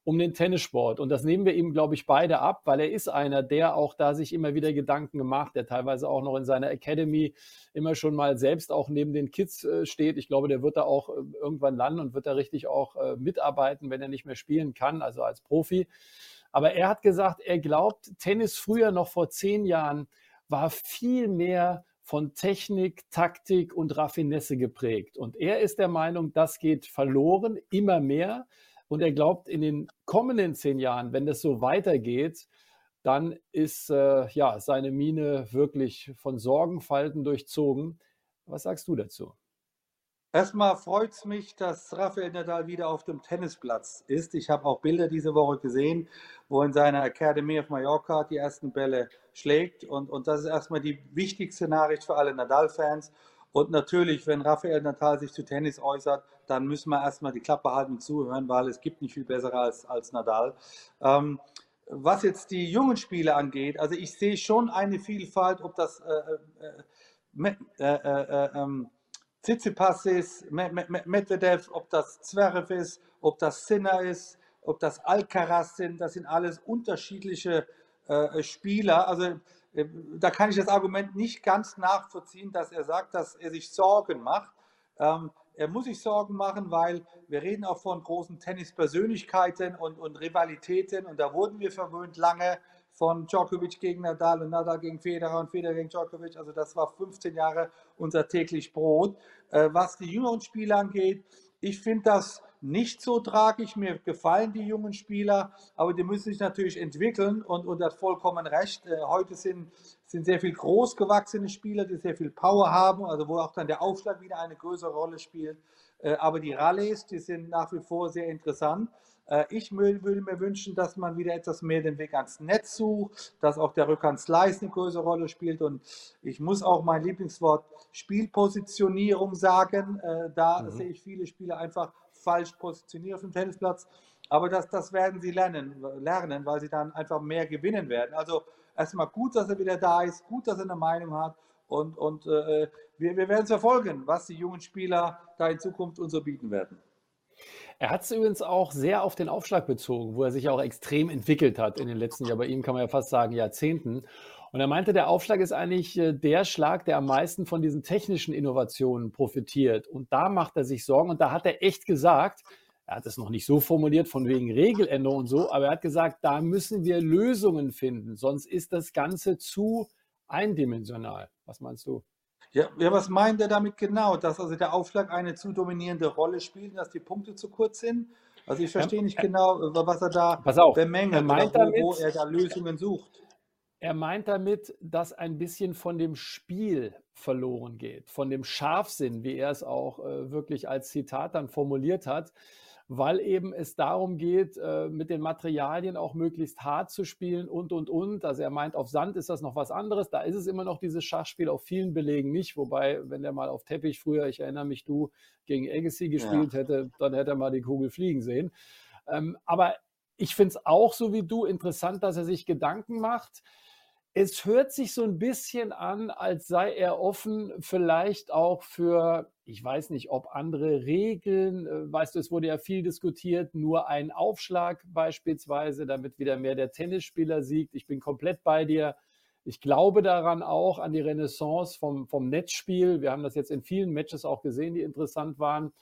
um den Tennissport. Und das nehmen wir ihm, glaube ich, beide ab, weil er ist einer, der auch da sich immer wieder Gedanken gemacht, der teilweise auch noch in seiner Academy immer schon mal selbst auch neben den Kids äh, steht. Ich glaube, der wird da auch äh, irgendwann landen und wird da richtig auch äh, mitarbeiten, wenn er nicht mehr spielen kann, also als Profi. Aber er hat gesagt, er glaubt, Tennis früher noch vor zehn Jahren war viel mehr von Technik, Taktik und Raffinesse geprägt. Und er ist der Meinung, das geht verloren, immer mehr. Und er glaubt, in den kommenden zehn Jahren, wenn das so weitergeht, dann ist äh, ja seine Mine wirklich von Sorgenfalten durchzogen. Was sagst du dazu? Erstmal freut es mich, dass Rafael Nadal wieder auf dem Tennisplatz ist. Ich habe auch Bilder diese Woche gesehen, wo in seiner Academy of Mallorca die ersten Bälle schlägt. Und, und das ist erstmal die wichtigste Nachricht für alle Nadal-Fans. Und natürlich, wenn Rafael Natal sich zu Tennis äußert, dann müssen wir erstmal die Klappe halten und zuhören, weil es gibt nicht viel bessere als, als Nadal. Ähm, was jetzt die jungen Spiele angeht, also ich sehe schon eine Vielfalt, ob das äh, äh, äh, äh ähm, Tsitsipas ist, Medvedev, ob das Zverev ist, ob das Sinner ist, ob das Alcaraz sind, das sind alles unterschiedliche äh, Spieler. Also äh, da kann ich das Argument nicht ganz nachvollziehen, dass er sagt, dass er sich Sorgen macht. Ähm, er muss sich Sorgen machen, weil wir reden auch von großen Tennispersönlichkeiten und, und Rivalitäten und da wurden wir verwöhnt lange von Djokovic gegen Nadal und Nadal gegen Federer und Federer gegen Djokovic. Also das war 15 Jahre unser täglich Brot. Äh, was die jüngeren Spieler angeht, ich finde das nicht so tragisch. Mir gefallen die jungen Spieler, aber die müssen sich natürlich entwickeln und, und hat vollkommen recht. Äh, heute sind, sind sehr viel großgewachsene Spieler, die sehr viel Power haben, also wo auch dann der Aufschlag wieder eine größere Rolle spielt. Äh, aber die Rallyes, die sind nach wie vor sehr interessant. Äh, ich würde mir wünschen, dass man wieder etwas mehr den Weg ans Netz sucht, dass auch der Rückhand-Slice eine größere Rolle spielt. Und ich muss auch mein Lieblingswort Spielpositionierung sagen. Da mhm. sehe ich viele Spieler einfach falsch positioniert auf dem Tennisplatz. Aber das, das werden sie lernen, lernen, weil sie dann einfach mehr gewinnen werden. Also erstmal gut, dass er wieder da ist, gut, dass er eine Meinung hat. Und, und äh, wir, wir werden es verfolgen, was die jungen Spieler da in Zukunft uns so bieten werden. Er hat es übrigens auch sehr auf den Aufschlag bezogen, wo er sich auch extrem entwickelt hat in den letzten Jahren. Bei ihm kann man ja fast sagen Jahrzehnten. Und er meinte, der Aufschlag ist eigentlich äh, der Schlag, der am meisten von diesen technischen Innovationen profitiert. Und da macht er sich Sorgen. Und da hat er echt gesagt, er hat es noch nicht so formuliert von wegen Regeländerung und so, aber er hat gesagt, da müssen wir Lösungen finden, sonst ist das Ganze zu eindimensional. Was meinst du? Ja, ja, was meint er damit genau? Dass also der Aufschlag eine zu dominierende Rolle spielt, dass die Punkte zu kurz sind? Also ich verstehe nicht genau, was er da bemängelt, er meint damit, wo er da Lösungen sucht. Er meint damit, dass ein bisschen von dem Spiel verloren geht, von dem Scharfsinn, wie er es auch äh, wirklich als Zitat dann formuliert hat, weil eben es darum geht, äh, mit den Materialien auch möglichst hart zu spielen und, und, und. Also er meint, auf Sand ist das noch was anderes. Da ist es immer noch dieses Schachspiel, auf vielen Belegen nicht. Wobei, wenn der mal auf Teppich früher, ich erinnere mich, du gegen Agassi gespielt ja. hätte, dann hätte er mal die Kugel fliegen sehen. Ähm, aber ich finde es auch so wie du interessant, dass er sich Gedanken macht es hört sich so ein bisschen an, als sei er offen vielleicht auch für, ich weiß nicht, ob andere Regeln, äh, weißt du, es wurde ja viel diskutiert, nur ein Aufschlag beispielsweise, damit wieder mehr der Tennisspieler siegt. Ich bin komplett bei dir. Ich glaube daran auch an die Renaissance vom, vom Netzspiel. Wir haben das jetzt in vielen Matches auch gesehen, die interessant waren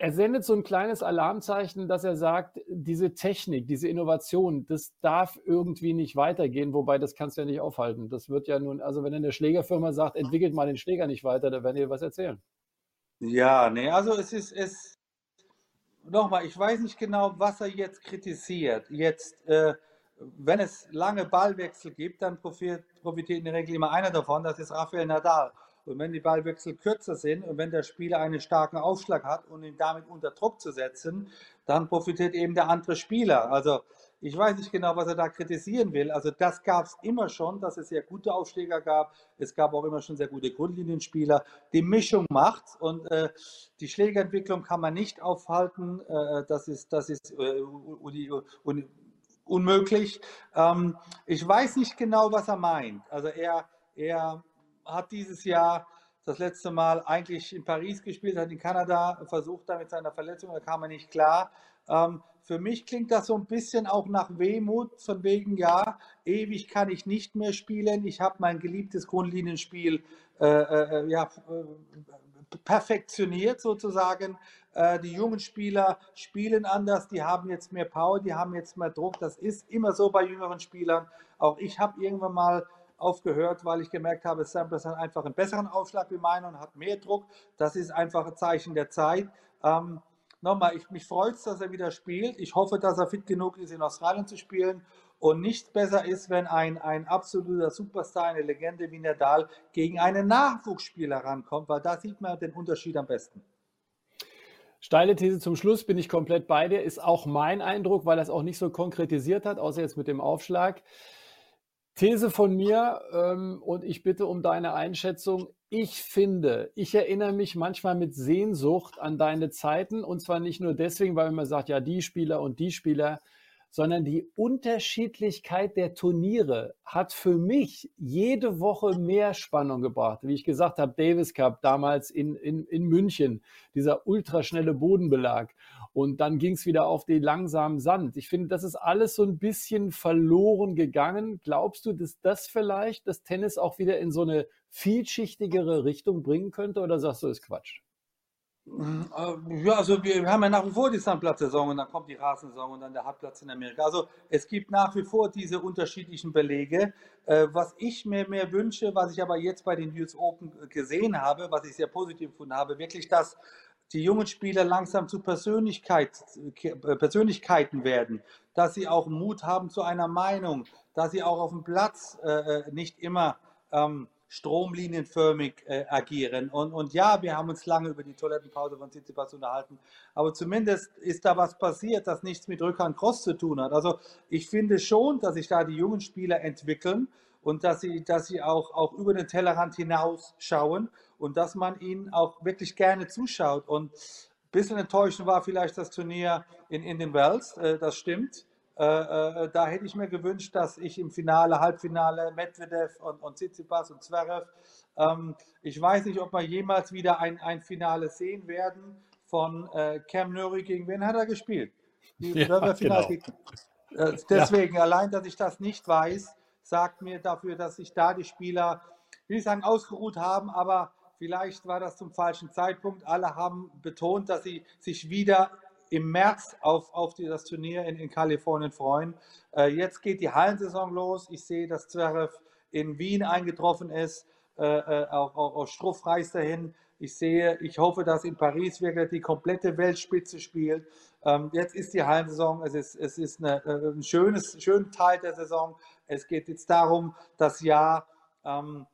er sendet so ein kleines Alarmzeichen, dass er sagt, diese Technik, diese Innovation, das darf irgendwie nicht weitergehen, wobei das kannst du ja nicht aufhalten. Das wird ja nun, also wenn eine Schlägerfirma sagt, entwickelt mal den Schläger nicht weiter, dann werden die was erzählen. Ja, nee, also es ist, es, nochmal, ich weiß nicht genau, was er jetzt kritisiert. Jetzt, äh, wenn es lange Ballwechsel gibt, dann profitiert, profitiert in der Regel immer einer davon, das ist Rafael Nadal. Und wenn die Ballwechsel kürzer sind und wenn der Spieler einen starken Aufschlag hat und ihn damit unter Druck zu setzen, dann profitiert eben der andere Spieler. Also ich weiß nicht genau, was er da kritisieren will. Also das gab es immer schon, dass es sehr gute Aufschläger gab. Es gab auch immer schon sehr gute Grundlinienspieler. Die Mischung macht und äh, die Schlägerentwicklung kann man nicht aufhalten. Äh, das ist, das ist äh, unmöglich. Ähm, ich weiß nicht genau, was er meint. Also er, er hat dieses Jahr das letzte Mal eigentlich in Paris gespielt, hat in Kanada versucht, da mit seiner Verletzung, da kam er nicht klar. Ähm, für mich klingt das so ein bisschen auch nach Wehmut, von wegen, ja, ewig kann ich nicht mehr spielen. Ich habe mein geliebtes Grundlinienspiel äh, äh, ja, äh, perfektioniert sozusagen. Äh, die jungen Spieler spielen anders, die haben jetzt mehr Power, die haben jetzt mehr Druck. Das ist immer so bei jüngeren Spielern. Auch ich habe irgendwann mal aufgehört, weil ich gemerkt habe, Samples hat einfach einen besseren Aufschlag wie meiner und hat mehr Druck. Das ist einfach ein Zeichen der Zeit. Ähm, nochmal, ich, mich freut es, dass er wieder spielt. Ich hoffe, dass er fit genug ist, in Australien zu spielen. Und nichts besser ist, wenn ein, ein absoluter Superstar, eine Legende wie Nadal gegen einen Nachwuchsspieler rankommt, weil da sieht man den Unterschied am besten. Steile These zum Schluss, bin ich komplett bei dir, ist auch mein Eindruck, weil er es auch nicht so konkretisiert hat, außer jetzt mit dem Aufschlag. These von mir ähm, und ich bitte um deine Einschätzung. Ich finde, ich erinnere mich manchmal mit Sehnsucht an deine Zeiten und zwar nicht nur deswegen, weil man sagt, ja, die Spieler und die Spieler, sondern die Unterschiedlichkeit der Turniere hat für mich jede Woche mehr Spannung gebracht. Wie ich gesagt habe, Davis Cup damals in, in, in München, dieser ultraschnelle Bodenbelag. Und dann ging es wieder auf den langsamen Sand. Ich finde, das ist alles so ein bisschen verloren gegangen. Glaubst du, dass das vielleicht das Tennis auch wieder in so eine vielschichtigere Richtung bringen könnte oder sagst du, ist Quatsch? Äh, ja, also wir haben ja nach wie vor die Sandplatzsaison und dann kommt die Rasensaison und dann der Hartplatz in Amerika. Also es gibt nach wie vor diese unterschiedlichen Belege. Äh, was ich mir mehr wünsche, was ich aber jetzt bei den US Open gesehen habe, was ich sehr positiv gefunden habe, wirklich, dass die jungen Spieler langsam zu Persönlichkeit, äh, Persönlichkeiten werden, dass sie auch Mut haben zu einer Meinung, dass sie auch auf dem Platz äh, nicht immer ähm, stromlinienförmig äh, agieren. Und, und ja, wir haben uns lange über die Toilettenpause von Tsitsipas unterhalten, aber zumindest ist da was passiert, das nichts mit Rückhand Cross zu tun hat. Also ich finde schon, dass sich da die jungen Spieler entwickeln und dass sie, dass sie auch, auch über den Tellerrand hinaus schauen und dass man ihnen auch wirklich gerne zuschaut. Und ein bisschen enttäuschend war vielleicht das Turnier in, in den Wells, äh, das stimmt. Äh, äh, da hätte ich mir gewünscht, dass ich im Finale, Halbfinale Medvedev und, und Tsitsipas und Zverev, ähm, ich weiß nicht, ob wir jemals wieder ein, ein Finale sehen werden von äh, Cam Nuri gegen wen hat er gespielt? Die ja, genau. äh, deswegen, ja. allein, dass ich das nicht weiß, sagt mir dafür, dass sich da die Spieler, will ich sagen, ausgeruht haben, aber vielleicht war das zum falschen Zeitpunkt. Alle haben betont, dass sie sich wieder im März auf, auf die, das Turnier in, in Kalifornien freuen. Äh, jetzt geht die Hallensaison los. Ich sehe, dass Zverev in Wien eingetroffen ist. Äh, äh, auch, auch, auch Struff reist dahin. Ich sehe, ich hoffe, dass in Paris wirklich die komplette Weltspitze spielt. Ähm, jetzt ist die Hallensaison, es ist, es ist eine, äh, ein schönes, schöner Teil der Saison. Es geht jetzt darum, das Jahr ähm,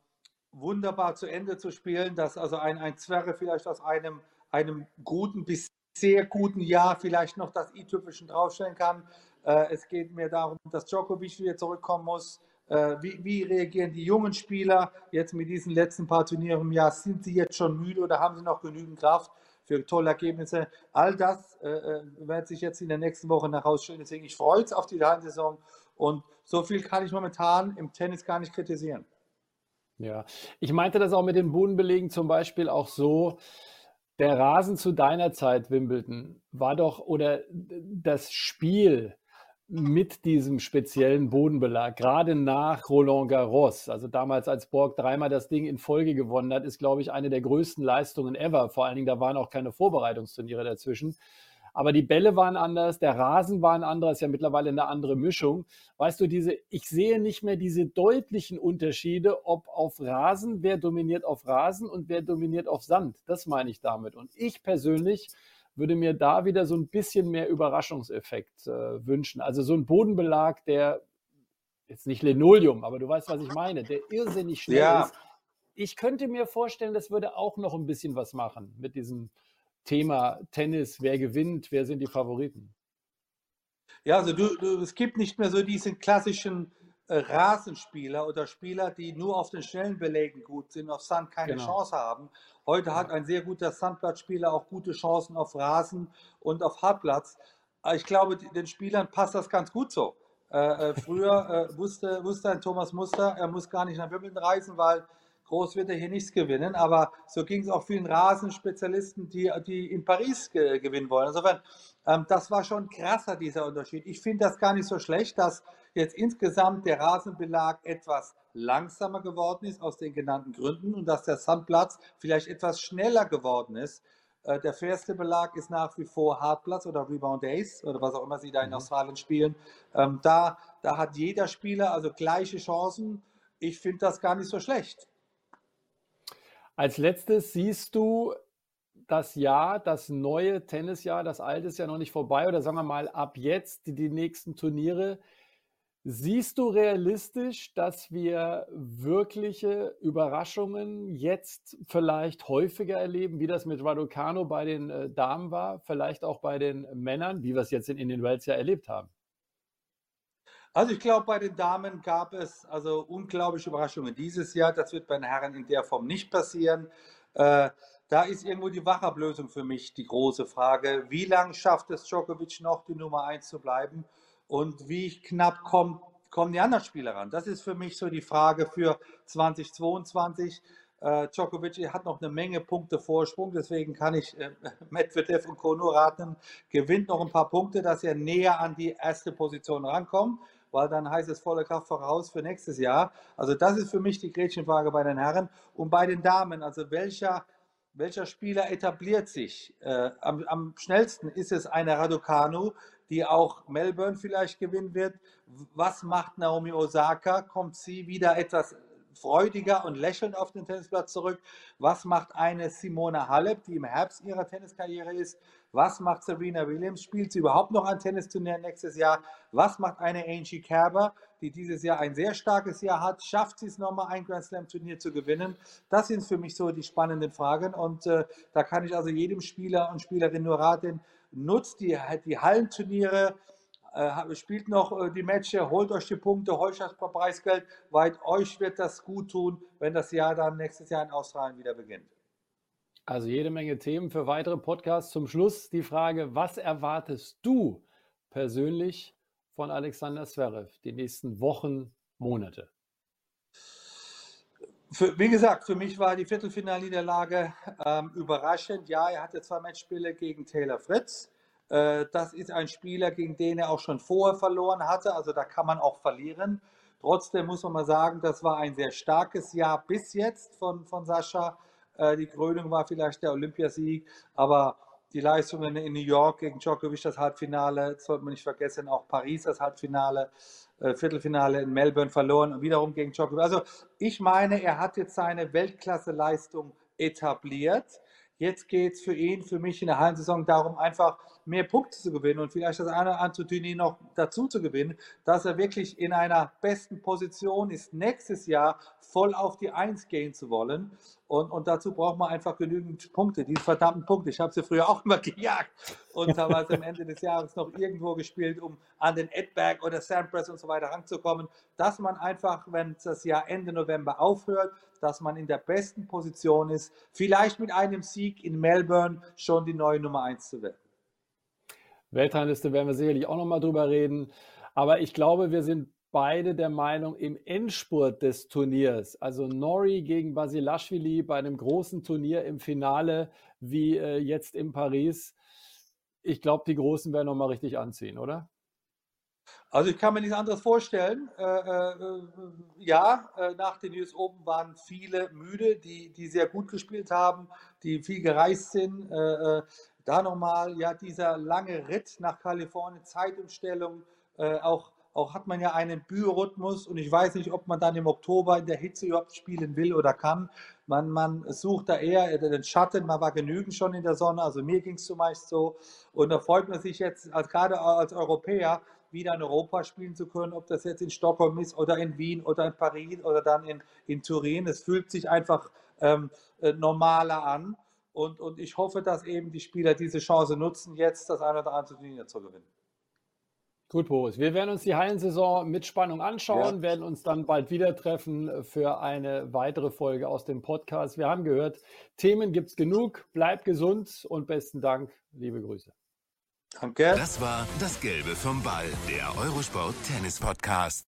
wunderbar zu Ende zu spielen, dass also ein, ein Zwerre vielleicht aus einem, einem guten bis sehr guten Jahr vielleicht noch das i-Tüpfelchen draufstellen kann. Äh, es geht mir darum, dass Djokovic wieder zurückkommen muss. Äh, wie, wie, reagieren die jungen Spieler jetzt mit diesen letzten paar Turnieren im Jahr? Sind sie jetzt schon müde oder haben sie noch genügend Kraft für tolle Ergebnisse? All das äh, äh wird sich jetzt in der nächsten Woche herausstellen. Deswegen, ich freue mich auf die Hallensaison und so viel kann ich momentan im Tennis gar nicht kritisieren. Ja, ich meinte das auch mit den Bodenbelegen zum Beispiel auch so, der Rasen zu deiner Zeit, Wimbledon, war doch, oder das Spiel mit diesem speziellen Bodenbelag, gerade nach Roland Garros, also damals als Borg dreimal das Ding in Folge gewonnen hat, ist, glaube ich, eine der größten Leistungen ever. Vor allen Dingen, da waren auch keine Vorbereitungsturniere dazwischen. Aber die Bälle waren anders, der Rasen war ein anderer, ist ja mittlerweile eine andere Mischung. Weißt du, diese, ich sehe nicht mehr diese deutlichen Unterschiede, ob auf Rasen, wer dominiert auf Rasen und wer dominiert auf Sand. Das meine ich damit. Und ich persönlich würde mir da wieder so ein bisschen mehr Überraschungseffekt äh, wünschen. Also so ein Bodenbelag, der jetzt nicht Linoleum, aber du weißt, was ich meine, der irrsinnig schnell ja. ist. Ich könnte mir vorstellen, das würde auch noch ein bisschen was machen mit diesem Thema Tennis, wer gewinnt, wer sind die Favoriten? Ja, also du, du, es gibt nicht mehr so diesen klassischen äh, Rasenspieler oder Spieler, die nur auf den schnellen Belägen gut sind, auf Sand keine genau. Chance haben. Heute hat ein sehr guter Sandplatzspieler auch gute Chancen auf Rasen und auf Hartplatz. Ich glaube, den Spielern passt das ganz gut so. Äh, äh, früher äh, wusste, wusste ein Thomas Muster, er muss gar nicht nach Wimbledon reisen, weil groß wird er hier nichts gewinnen, aber so ging es auch vielen Rasenspezialisten, die, die in Paris ge gewinnen wollen. Insofern, ähm, das war schon krasser, dieser Unterschied. Ich finde das gar nicht so schlecht, dass jetzt insgesamt der Rasenbelag etwas langsamer geworden ist, aus den genannten Gründen, und dass der Sandplatz vielleicht etwas schneller geworden ist. Äh, der fairste Belag ist nach wie vor Hartplatz oder Rebound Ace oder was auch immer sie da in mhm. Australien spielen. Ähm, da, da hat jeder Spieler also gleiche Chancen. Ich finde das gar nicht so schlecht. Als letztes siehst du das Jahr, das neue Tennisjahr, das alte ist ja noch nicht vorbei oder sagen wir mal ab jetzt die, die nächsten Turniere. Siehst du realistisch, dass wir wirkliche Überraschungen jetzt vielleicht häufiger erleben, wie das mit Raducano bei den äh, Damen war, vielleicht auch bei den Männern, wie wir es jetzt in, in den Welts ja erlebt haben? Also ich glaube, bei den Damen gab es also unglaubliche Überraschungen dieses Jahr. Das wird bei den Herren in der Form nicht passieren. Äh, da ist irgendwo die Wachablösung für mich die große Frage. Wie lange schafft es Djokovic noch, die Nummer 1 zu bleiben? Und wie knapp kommt, kommen die anderen Spieler ran? Das ist für mich so die Frage für 2022. Äh, Djokovic hat noch eine Menge Punkte Vorsprung, deswegen kann ich äh, Medvedev und Kono raten, gewinnt noch ein paar Punkte, dass er näher an die erste Position rankommt weil dann heißt es volle Kraft voraus für nächstes Jahr. Also das ist für mich die Gretchenfrage bei den Herren. Und bei den Damen, also welcher, welcher Spieler etabliert sich? Äh, am, am, schnellsten ist es eine Raducanu, die auch Melbourne vielleicht gewinnen wird. Was macht Naomi Osaka? Kommt sie wieder etwas freudiger und lächelnd auf den Tennisplatz zurück? Was macht eine Simona Halep, die im Herbst ihrer Tenniskarriere ist? Was macht Serena Williams? Spielt sie überhaupt noch ein Tennisturnier nächstes Jahr? Was macht eine Angie Kerber, die dieses Jahr ein sehr starkes Jahr hat? Schafft sie es nochmal, ein Grand Slam Turnier zu gewinnen? Das sind für mich so die spannenden Fragen und äh, da kann ich also jedem Spieler und Spielerin nur raten, nutzt die, die Hallenturniere, äh, spielt noch äh, die Matches, holt euch die Punkte, holt das Preisgeld, weil euch wird das gut tun, wenn das Jahr dann nächstes Jahr in Australien wieder beginnt. Also jede Menge Themen für weitere Podcasts. Zum Schluss die Frage, was erwartest du persönlich von Alexander Zverev die nächsten Wochen, Monate? Für, wie gesagt, für mich war die Viertelfinalniederlage ähm, überraschend. Ja, er hatte zwei Matchspiele gegen Taylor Fritz. Äh, das ist ein Spieler, gegen den er auch schon vorher verloren hatte. Also da kann man auch verlieren. Trotzdem muss man mal sagen, das war ein sehr starkes Jahr bis jetzt von, von Sascha. Äh, die Krönung war vielleicht der Olympiasieg, aber die Leistungen in New York gegen Djokovic das Halbfinale, das sollte man nicht vergessen, auch Paris das Halbfinale, äh, Viertelfinale in Melbourne verloren und wiederum gegen Djokovic. Also ich meine, er hat jetzt seine Weltklasse-Leistung etabliert. Jetzt geht es für ihn, für mich in der Hallensaison darum, einfach mehr Punkte zu gewinnen und vielleicht das eine Antotini noch dazu zu gewinnen, dass er wirklich in einer besten Position ist, nächstes Jahr voll auf die Eins gehen zu wollen. Und, und dazu braucht man einfach genügend Punkte, die verdammten Punkte. Ich habe sie früher auch immer gejagt und also am Ende des Jahres noch irgendwo gespielt, um an den Edberg oder Sampras und so weiter ranzukommen. Dass man einfach, wenn das Jahr Ende November aufhört, dass man in der besten Position ist, vielleicht mit einem Sieg in Melbourne schon die neue Nummer 1 zu werden. Weltrangliste werden wir sicherlich auch nochmal drüber reden. Aber ich glaube, wir sind beide der Meinung, im Endspurt des Turniers, also Nori gegen Basilashvili bei einem großen Turnier im Finale wie äh, jetzt in Paris, ich glaube, die Großen werden nochmal richtig anziehen, oder? Also ich kann mir nichts anderes vorstellen. Äh, äh, ja, äh, nach den US Open waren viele müde, die, die sehr gut gespielt haben, die viel gereist sind. Da nochmal, ja, dieser lange Ritt nach Kalifornien, Zeitumstellung, äh, auch auch hat man ja einen Biorhythmus und ich weiß nicht, ob man dann im Oktober in der Hitze überhaupt spielen will oder kann. Man, man sucht da eher den Schatten, man war genügend schon in der Sonne, also mir ging es zumeist so. Und da freut man sich jetzt, als, gerade als Europäer, wieder in Europa spielen zu können, ob das jetzt in Stockholm ist oder in Wien oder in Paris oder dann in, in Turin. Es fühlt sich einfach ähm, äh, normaler an. Und, und ich hoffe, dass eben die Spieler diese Chance nutzen, jetzt das eine oder andere Turnier zu gewinnen. Gut, Boris. Wir werden uns die Hallensaison mit Spannung anschauen, ja. werden uns dann bald wieder treffen für eine weitere Folge aus dem Podcast. Wir haben gehört, Themen gibt es genug. Bleibt gesund und besten Dank. Liebe Grüße. Danke. Das war das Gelbe vom Ball, der Eurosport Tennis Podcast.